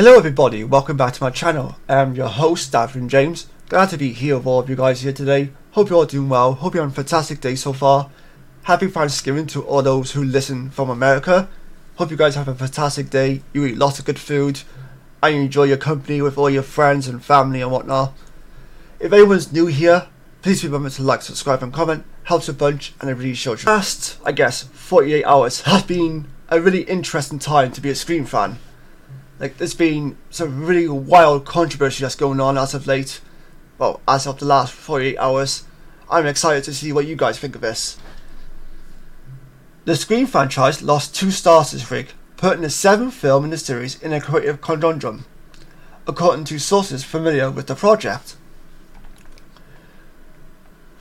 Hello everybody, welcome back to my channel. I'm your host, Davin James. Glad to be here with all of you guys here today. Hope you're all doing well. Hope you're having a fantastic day so far. Happy Thanksgiving to all those who listen from America. Hope you guys have a fantastic day. You eat lots of good food. And you enjoy your company with all your friends and family and whatnot. If anyone's new here, please remember to like, subscribe and comment. Helps a bunch and it really shows you. Past, I guess, 48 hours has been a really interesting time to be a Scream fan. Like, there's been some really wild controversy that's going on as of late. Well, as of the last 48 hours. I'm excited to see what you guys think of this. The Scream franchise lost two stars this week, putting the seventh film in the series in a creative conundrum, according to sources familiar with the project.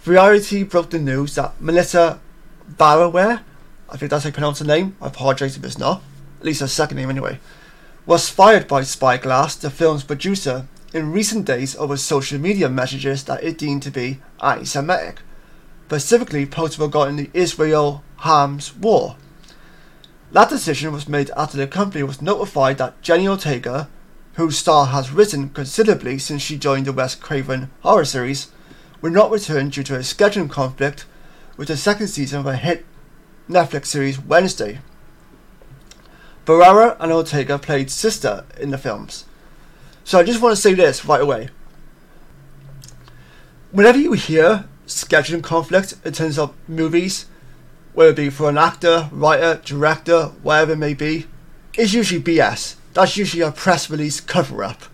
Variety broke the news that Melissa Barroware, I think that's how you pronounce her name, I apologise if it's not, at least her second name anyway, was fired by Spyglass, the film's producer, in recent days over social media messages that it deemed to be anti Semitic, specifically posts regarding the Israel Hamas war. That decision was made after the company was notified that Jenny Ortega, whose star has risen considerably since she joined the Wes Craven horror series, would not return due to a scheduling conflict with the second season of a hit Netflix series Wednesday. Barrera and Ortega played sister in the films. So I just want to say this right away. Whenever you hear scheduling conflict in terms of movies, whether it be for an actor, writer, director, whatever it may be, it's usually BS. That's usually a press release cover up.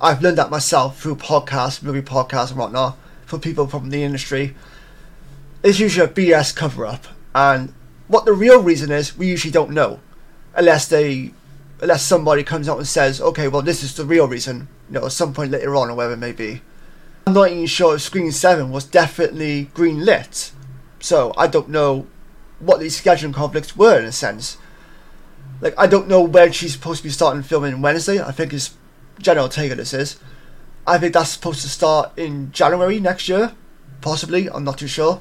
I've learned that myself through podcasts, movie podcasts, and whatnot, from people from the industry. It's usually a BS cover up, and what the real reason is, we usually don't know unless they unless somebody comes out and says, okay, well, this is the real reason, you know, at some point later on or whatever it may be. I'm not even sure if Scream 7 was definitely green lit, so I don't know what these scheduling conflicts were in a sense. Like, I don't know when she's supposed to be starting filming Wednesday. I think it's Jenny Ortega, this is. I think that's supposed to start in January next year, possibly, I'm not too sure.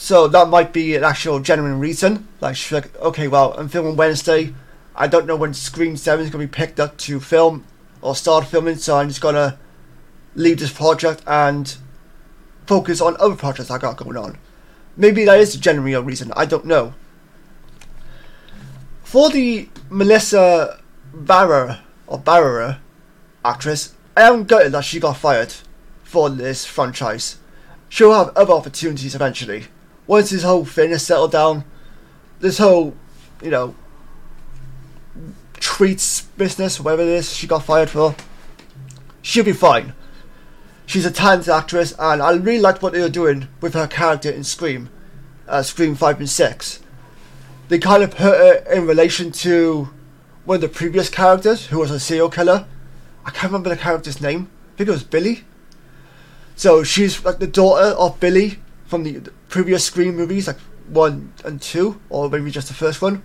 So that might be an actual genuine reason. Like, she's like, okay, well, I'm filming Wednesday. I don't know when Scream 7 is going to be picked up to film or start filming, so I'm just going to leave this project and focus on other projects I got going on. Maybe that is a genuine reason. I don't know. For the Melissa Barrer or Barrer actress, I am gutted that she got fired for this franchise. She'll have other opportunities eventually once this whole thing has settled down, this whole, you know, treats business, whatever it is she got fired for, she'll be fine. She's a talented actress, and I really liked what they were doing with her character in Scream, uh, Scream 5 and 6. They kind of put her in relation to one of the previous characters, who was a serial killer. I can't remember the character's name. I think it was Billy. So she's like the daughter of Billy from the previous Scream movies, like one and two, or maybe just the first one.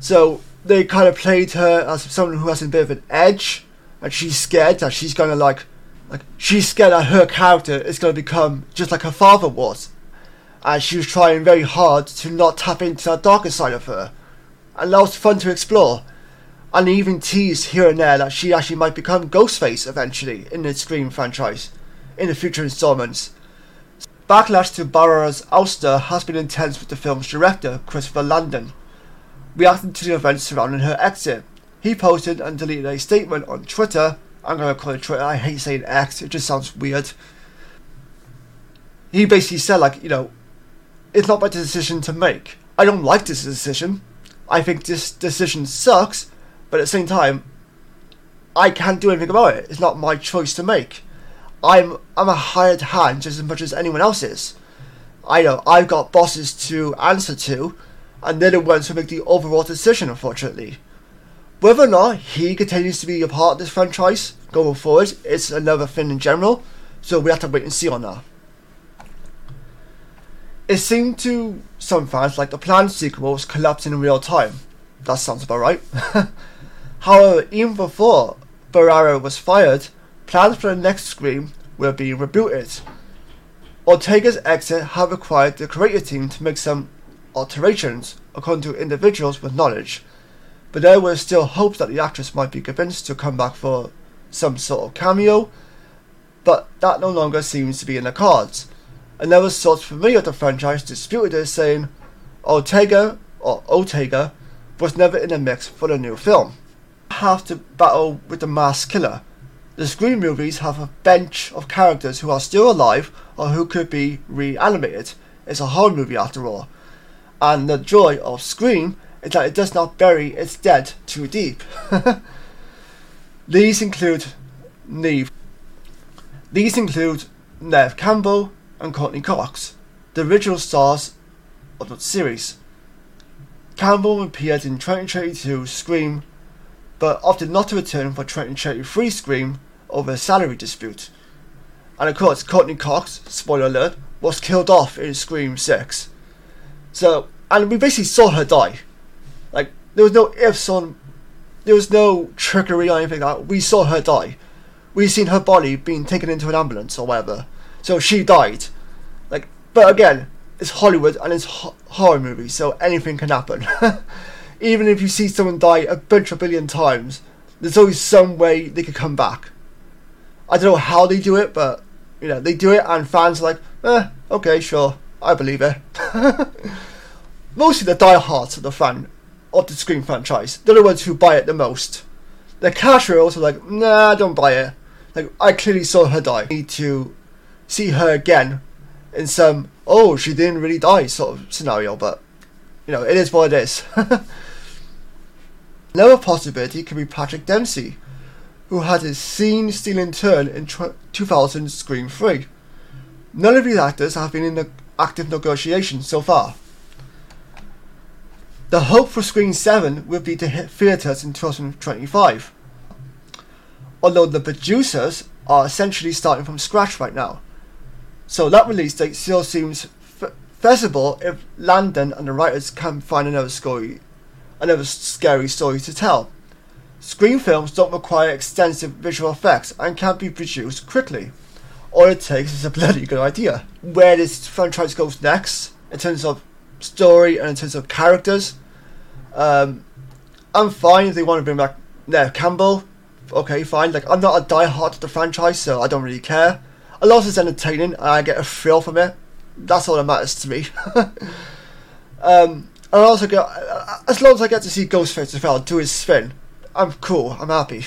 So they kind of played her as someone who has a bit of an edge, and she's scared that she's gonna like, like she's scared that her character is gonna become just like her father was, and she was trying very hard to not tap into that darker side of her, and that was fun to explore. And even teased here and there that she actually might become Ghostface eventually in the Scream franchise in the future installments. Backlash to Barrera's ouster has been intense with the film's director, Christopher Landon. Reacting to the events surrounding her exit, he posted and deleted a statement on Twitter. I'm going to call it Twitter, I hate saying X, it just sounds weird. He basically said, like, you know, it's not my decision to make. I don't like this decision. I think this decision sucks, but at the same time, I can't do anything about it. It's not my choice to make. I'm I'm a hired hand just as much as anyone else is. I know I've got bosses to answer to, and they're the ones who make the overall decision. Unfortunately, whether or not he continues to be a part of this franchise going forward, is another thing in general. So we have to wait and see on that. It seemed to some fans like the planned sequel was collapsing in real time. That sounds about right. However, even before Barrera was fired, plans for the next Scream were being rebooted. Ortega's exit had required the creative team to make some alterations according to individuals with knowledge. but there were still hopes that the actress might be convinced to come back for some sort of cameo, but that no longer seems to be in the cards. Another source familiar with the franchise disputed this, saying Ortega or Ortega was never in the mix for the new film. Have to battle with the masked killer. The Scream movies have a bench of characters who are still alive or who could be reanimated. It's a horror movie after all. And the joy of Scream is that it does not bury its dead too deep. These include Neve. These include Neve Campbell and Courteney Cox, the original stars of the series. Campbell appeared in 2022 Scream, but opted not to return for 2023 Scream over a salary dispute. And of course, Courteney Cox, spoiler alert, was killed off in Scream 6. So, and we basically saw her die. Like, there was no ifs on, there was no trickery or anything like that. We saw her die. We seen her body being taken into an ambulance or whatever. So she died. Like, but again, it's Hollywood and it's ho- horror movie, so anything can happen. Even if you see someone die a bunch of billion times, there's always some way they could come back. I don't know how they do it, but you know they do it, and fans are like, eh, okay, sure, I believe it. Mostly the diehards of the fan of the Scream franchise, they're the ones who buy it the most. The casuals are also like, nah, don't buy it. Like I clearly saw her die. I need to see her again in some oh she didn't really die sort of scenario, but you know it is what it is. Another possibility could be Patrick Dempsey, who had his scene stealing turn in 2000 Scream 3. None of these actors have been in the active negotiations so far. The hope for Scream 7 will be to hit theatres in 2025, although the producers are essentially starting from scratch right now. So that release date still seems f- feasible if Landon and the writers can find another story, another scary story to tell. Scream films don't require extensive visual effects and can be produced quickly. All it takes is a bloody good idea. Where this franchise goes next, in terms of story and in terms of characters, um, I'm fine if they want to bring back Neve Campbell. Okay, fine. Like I'm not a die-hard of the franchise, so I don't really care. Long as it's entertaining and I get a thrill from it, that's all that matters to me. um, I also get, uh, as long as I get to see Ghostface as well do his spin, I'm cool. I'm happy.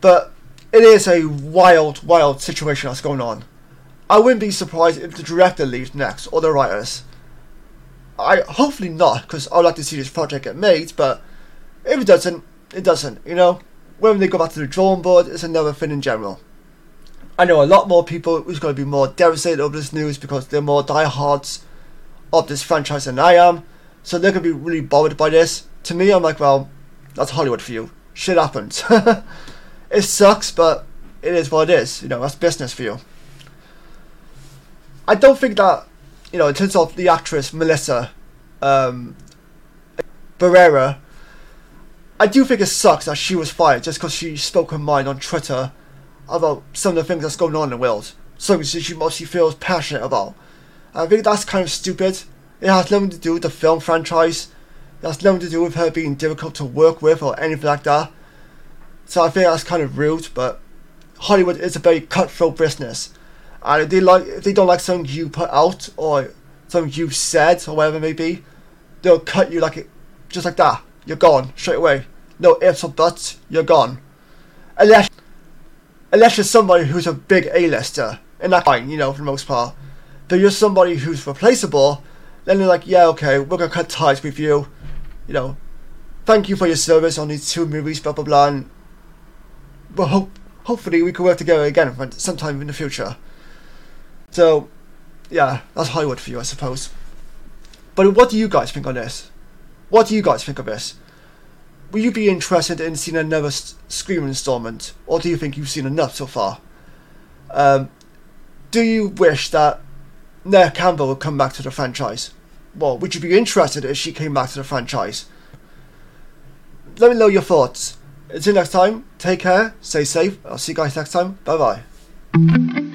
But it is a wild, wild situation that's going on. I wouldn't be surprised if the director leaves next or the writers. I hopefully not, because I'd like to see this project get made. But if it doesn't, it doesn't. You know, when they go back to the drawing board, it's another thing in general. I know a lot more people who's going to be more devastated over this news because they're more diehards of this franchise than I am. So they're going to be really bothered by this. To me, I'm like, well, that's Hollywood for you. Shit happens. it sucks, but it is what it is. You know, that's business for you. I don't think that, you know, in terms of the actress Melissa um, Barrera, I do think it sucks that she was fired just because she spoke her mind on Twitter about some of the things that's going on in the world. Something she mostly feels passionate about. I think that's kind of stupid. It has nothing to do with the film franchise. It has nothing to do with her being difficult to work with or anything like that. So I think that's kind of rude, but Hollywood is a very cutthroat business. And if they like if they don't like something you put out or something you said or whatever it may be, they'll cut you like it just like that. You're gone straight away. No ifs or buts, you're gone. Unless unless you're somebody who's a big A-lister, and that's fine, you know, for the most part. But you're somebody who's replaceable, then they're like, yeah, okay, we're gonna cut ties with you. You know, thank you for your service on these two movies, blah blah blah, and well, hope hopefully we can work together again sometime in the future. So, yeah, that's Hollywood for you, I suppose. But what do you guys think on this? What do you guys think of this? Will you be interested in seeing another Scream installment, or do you think you've seen enough so far? Um, do you wish that Neve Campbell would come back to the franchise? Well, would you be interested if she came back to the franchise? Let me know your thoughts. Until next time, take care, stay safe. I'll see you guys next time. Bye bye.